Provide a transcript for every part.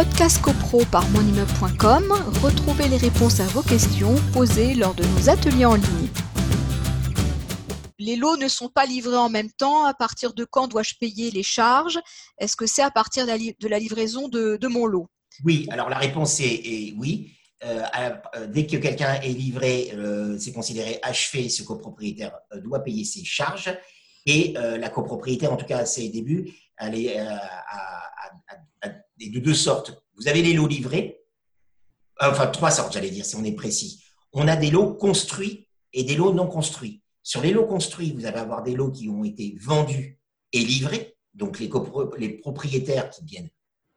Podcast CoPro par monimmeuble.com, retrouvez les réponses à vos questions posées lors de nos ateliers en ligne. Les lots ne sont pas livrés en même temps. À partir de quand dois-je payer les charges? Est-ce que c'est à partir de la livraison de, mon lot? Oui, alors la réponse est, oui. Euh, euh, dès que quelqu'un est livré, euh, c'est considéré achevé, ce copropriétaire doit payer ses charges. Et la copropriété, en tout cas à ses débuts, elle est de deux sortes. Vous avez les lots livrés, enfin trois sortes, j'allais dire, si on est précis. On a des lots construits et des lots non construits. Sur les lots construits, vous allez avoir des lots qui ont été vendus et livrés, donc les, propriétaires qui deviennent,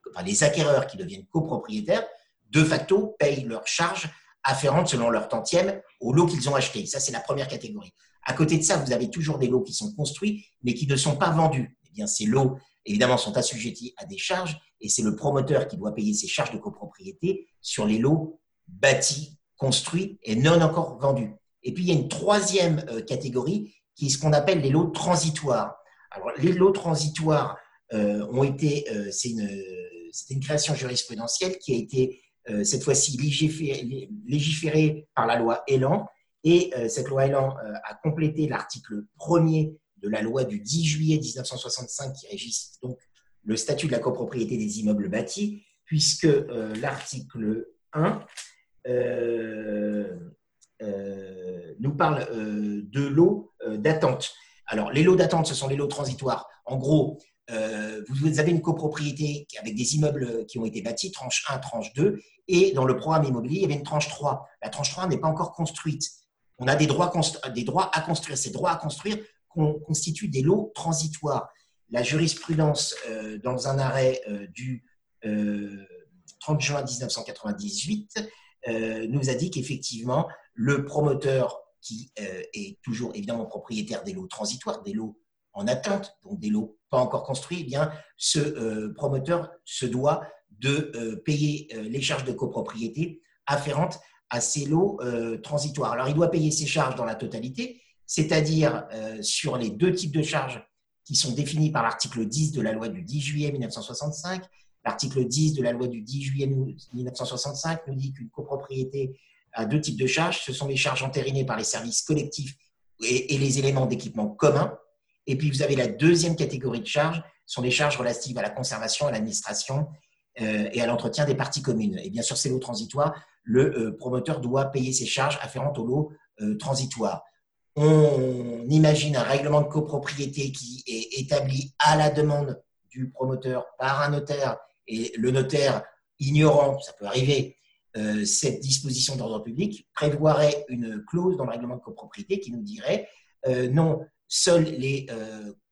enfin les acquéreurs qui deviennent copropriétaires, de facto payent leurs charges afférentes selon leur tantième aux lots qu'ils ont achetés. Ça, c'est la première catégorie. À côté de ça, vous avez toujours des lots qui sont construits, mais qui ne sont pas vendus. Eh bien, ces lots, évidemment, sont assujettis à des charges, et c'est le promoteur qui doit payer ses charges de copropriété sur les lots bâtis, construits et non encore vendus. Et puis, il y a une troisième euh, catégorie qui est ce qu'on appelle les lots transitoires. Alors, les lots transitoires euh, ont été, euh, c'est une, création jurisprudentielle qui a été cette fois-ci légiférée par la loi Elan et cette loi Elan a complété l'article 1er de la loi du 10 juillet 1965 qui régit donc le statut de la copropriété des immeubles bâtis, puisque euh, l'article 1 nous parle de lots d'attente. Alors, les lots d'attente, ce sont les lots transitoires. En gros, vous avez une copropriété avec des immeubles qui ont été bâtis, tranche 1, tranche 2, et dans le programme immobilier, il y avait une tranche 3. La tranche 3 n'est pas encore construite on a des droits à construire. Ces droits à construire constituent des lots transitoires. La jurisprudence, euh, dans un arrêt euh, du 30 euh, juin 1998, nous a dit qu'effectivement, le promoteur qui est toujours évidemment propriétaire des lots transitoires, des lots en attente, donc des lots pas encore construits, eh bien, ce promoteur se doit de payer les charges de copropriété afférentes à ces lots transitoires. Alors, il doit payer ses charges dans la totalité, c'est-à-dire sur les deux types de charges qui sont définis par l'article 10 de la loi du 10 juillet 1965. L'article 10 de la loi du 10 juillet 1965 nous dit qu'une copropriété a deux types de charges. Ce sont les charges entérinées par les services collectifs et, les éléments d'équipement commun. Et puis, vous avez la deuxième catégorie de charges, sont les charges relatives à la conservation, à l'administration euh, et à l'entretien des parties communes. Et bien sûr, ces lots transitoires le euh, promoteur doit payer ses charges afférentes au lot euh, transitoire. On imagine un règlement de copropriété qui est établi à la demande du promoteur par un notaire et le notaire ignorant, ça peut arriver, euh, cette disposition d'ordre public, prévoirait une clause dans le règlement de copropriété qui nous dirait non, seuls les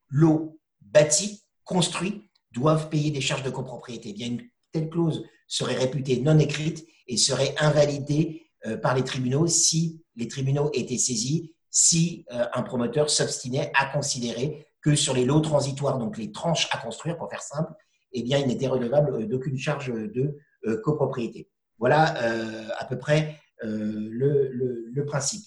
lots bâtis, construits, doivent payer des charges de copropriété. Eh bien, une telle clause serait réputée non écrite et serait invalidé euh, par les tribunaux si les tribunaux étaient saisis, si euh, un promoteur s'obstinait à considérer que sur les lots transitoires, donc les tranches à construire, pour faire simple, eh bien, il n'était redevable euh, d'aucune charge de copropriété. Voilà à peu près le, principe.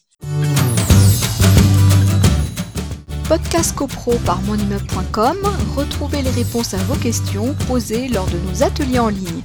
Podcast CoPro par monimmeuble.com, retrouvez les réponses à vos questions posées lors de nos ateliers en ligne.